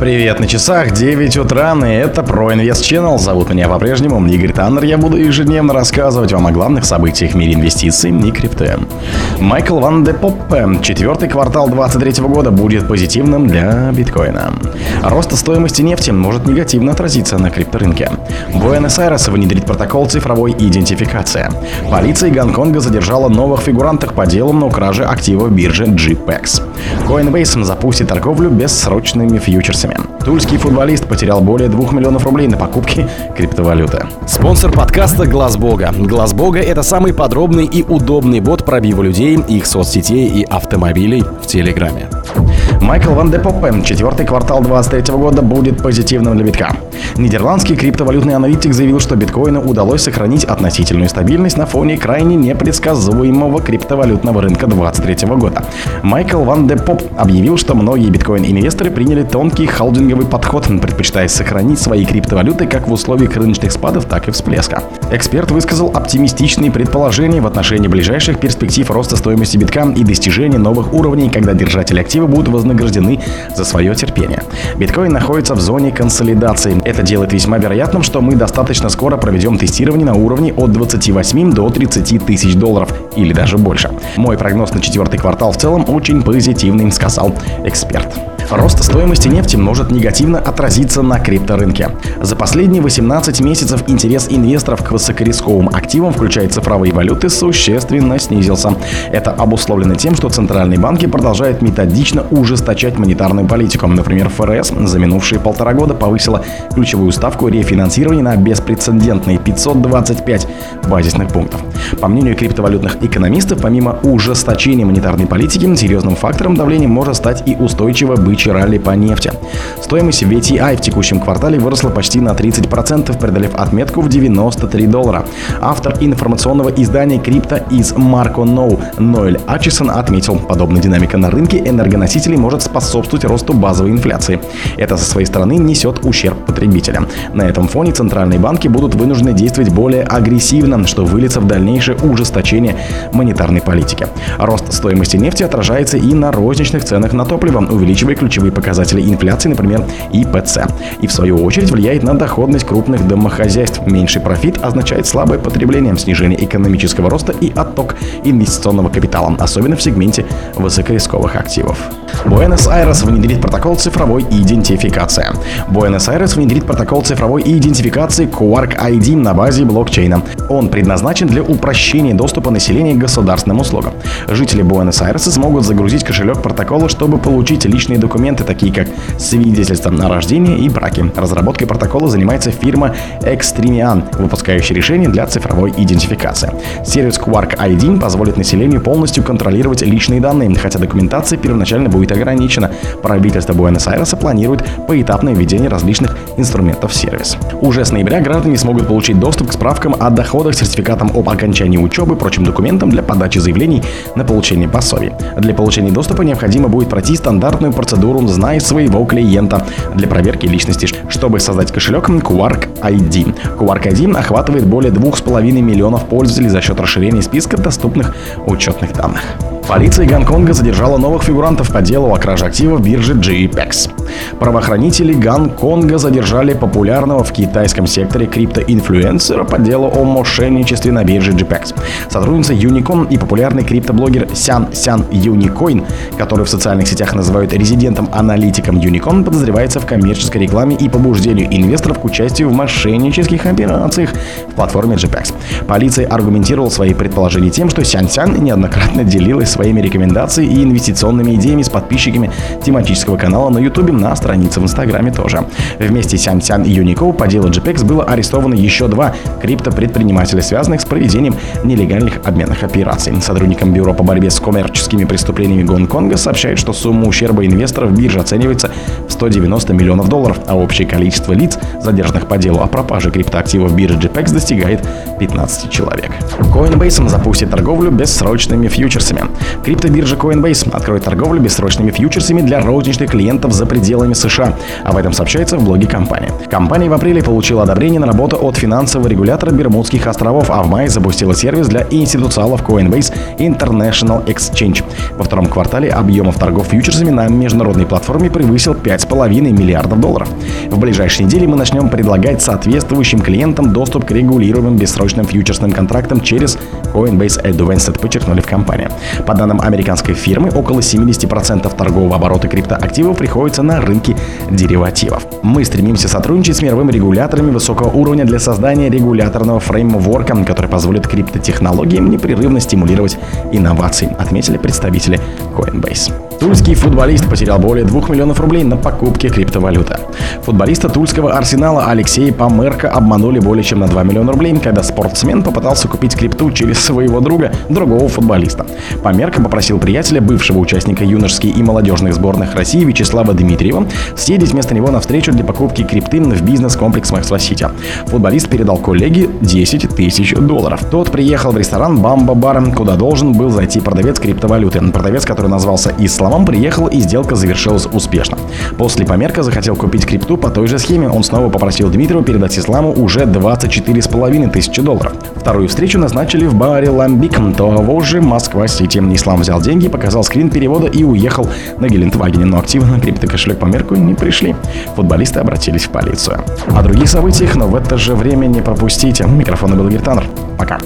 Привет на часах, 9 утра, и это Инвест Channel. Зовут меня по-прежнему Игорь Таннер. Я буду ежедневно рассказывать вам о главных событиях в мире инвестиций и крипты. Майкл Ван де Поппе. Четвертый квартал 2023 года будет позитивным для биткоина. Рост стоимости нефти может негативно отразиться на крипторынке. Буэнос-Айрес внедрит протокол цифровой идентификации. Полиция Гонконга задержала новых фигурантов по делу на краже активов биржи GPEX. Coinbase запустит торговлю бессрочными фьючерсами. Тульский футболист потерял более 2 миллионов рублей на покупки криптовалюты. Спонсор подкаста Глаз Бога. Глаз Бога это самый подробный и удобный бот пробива людей, их соцсетей и автомобилей в Телеграме. Майкл Ван де Поппе. Четвертый квартал 2023 года будет позитивным для битка. Нидерландский криптовалютный аналитик заявил, что биткоину удалось сохранить относительную стабильность на фоне крайне непредсказуемого криптовалютного рынка 2023 года. Майкл Ван де Поп объявил, что многие биткоин-инвесторы приняли тонкий холдинговый подход, предпочитая сохранить свои криптовалюты как в условиях рыночных спадов, так и всплеска. Эксперт высказал оптимистичные предположения в отношении ближайших перспектив роста стоимости битка и достижения новых уровней, когда держатели актива будут вознаграждены за свое терпение. Биткоин находится в зоне консолидации. Это делает весьма вероятным, что мы достаточно скоро проведем тестирование на уровне от 28 до 30 тысяч долларов или даже больше. Мой прогноз на четвертый квартал в целом очень позитивный, сказал эксперт. Рост стоимости нефти может негативно отразиться на крипторынке. За последние 18 месяцев интерес инвесторов к высокорисковым активам, включая цифровые валюты, существенно снизился. Это обусловлено тем, что центральные банки продолжают методично ужесточать монетарную политику. Например, ФРС за минувшие полтора года повысила ключевую ставку рефинансирования на беспрецедентные 525 базисных пунктов. По мнению криптовалютных экономистов, помимо ужесточения монетарной политики, серьезным фактором давления может стать и устойчивое бычье бычий ралли по нефти. Стоимость VTI в текущем квартале выросла почти на 30%, преодолев отметку в 93 доллара. Автор информационного издания крипто из Марко Ноу Ноэль Ачисон отметил, подобная динамика на рынке энергоносителей может способствовать росту базовой инфляции. Это со своей стороны несет ущерб потребителям. На этом фоне центральные банки будут вынуждены действовать более агрессивно, что выльется в дальнейшее ужесточение монетарной политики. Рост стоимости нефти отражается и на розничных ценах на топливо, увеличивая ключ ключевые показатели инфляции, например, ИПЦ. И в свою очередь влияет на доходность крупных домохозяйств. Меньший профит означает слабое потребление, снижение экономического роста и отток инвестиционного капитала, особенно в сегменте высокорисковых активов. Буэнос-Айрес внедрит протокол цифровой идентификации. Буэнос-Айрес внедрит протокол цифровой идентификации Quark ID на базе блокчейна. Он предназначен для упрощения доступа населения к государственным услугам. Жители Буэнос-Айреса смогут загрузить кошелек протокола, чтобы получить личные документы, такие как свидетельство на рождение и браки. Разработкой протокола занимается фирма Extremian, выпускающая решения для цифровой идентификации. Сервис Quark ID позволит населению полностью контролировать личные данные, хотя документация первоначально будет будет ограничена. Правительство Буэнос-Айреса планирует поэтапное введение различных инструментов в сервис. Уже с ноября граждане смогут получить доступ к справкам о доходах, сертификатам об окончании учебы, прочим документам для подачи заявлений на получение пособий. Для получения доступа необходимо будет пройти стандартную процедуру «Знай своего клиента» для проверки личности, чтобы создать кошелек Quark ID. Quark ID охватывает более 2,5 миллионов пользователей за счет расширения списка доступных учетных данных. Полиция Гонконга задержала новых фигурантов по делу о краже активов биржи GPEX. Правоохранители Гонконга задержали популярного в китайском секторе криптоинфлюенсера по делу о мошенничестве на бирже GPEX. Сотрудница Unicorn и популярный криптоблогер Сян Сян Unicoin, который в социальных сетях называют резидентом-аналитиком Unicorn, подозревается в коммерческой рекламе и побуждению инвесторов к участию в мошеннических операциях в платформе GPEX. Полиция аргументировала свои предположения тем, что Сян Сян неоднократно делилась своими рекомендациями и инвестиционными идеями с подписчиками тематического канала на YouTube, на странице в Инстаграме тоже. Вместе с Сян Сян и Юнико по делу JPEX было арестовано еще два криптопредпринимателя, связанных с проведением нелегальных обменных операций. Сотрудникам Бюро по борьбе с коммерческими преступлениями Гонконга сообщает, что сумма ущерба инвесторов биржи оценивается в 190 миллионов долларов, а общее количество лиц, задержанных по делу о пропаже криптоактивов биржи JPEX, достигает 15 человек. Coinbase запустит торговлю бессрочными фьючерсами. Криптобиржа Coinbase откроет торговлю бессрочными фьючерсами для розничных клиентов за пределами США. Об этом сообщается в блоге компании. Компания в апреле получила одобрение на работу от финансового регулятора Бермудских островов, а в мае запустила сервис для институциалов Coinbase International Exchange. Во втором квартале объемов торгов фьючерсами на международной платформе превысил 5,5 миллиардов долларов. В ближайшие недели мы начнем предлагать соответствующим клиентам доступ к регулируемым бессрочным фьючерсным контрактам через Coinbase Advanced, подчеркнули в компании. По данным американской фирмы, около 70% торгового оборота криптоактивов приходится на рынки деривативов. Мы стремимся сотрудничать с мировыми регуляторами высокого уровня для создания регуляторного фреймворка, который позволит криптотехнологиям непрерывно стимулировать инновации, отметили представители Coinbase. Тульский футболист потерял более 2 миллионов рублей на покупке криптовалюты. Футболиста тульского арсенала Алексея Померка обманули более чем на 2 миллиона рублей, когда спортсмен попытался купить крипту через своего друга, другого футболиста. Померка попросил приятеля, бывшего участника юношеских и молодежных сборных России Вячеслава Дмитриева, съездить вместо него на встречу для покупки крипты в бизнес-комплекс Максвасити. Футболист передал коллеге 10 тысяч долларов. Тот приехал в ресторан Бамба Бар, куда должен был зайти продавец криптовалюты. Продавец, который назвался Ислам Ислам приехал и сделка завершилась успешно. После померка захотел купить крипту по той же схеме. Он снова попросил Дмитрию передать Исламу уже 24,5 тысячи долларов. Вторую встречу назначили в баре Ламбик, того же Москва-Сити. Ислам взял деньги, показал скрин перевода и уехал на Гелендвагене, но активно на криптокошелек померку не пришли. Футболисты обратились в полицию. О других событиях, но в это же время не пропустите. Микрофон был Гертанер. Пока.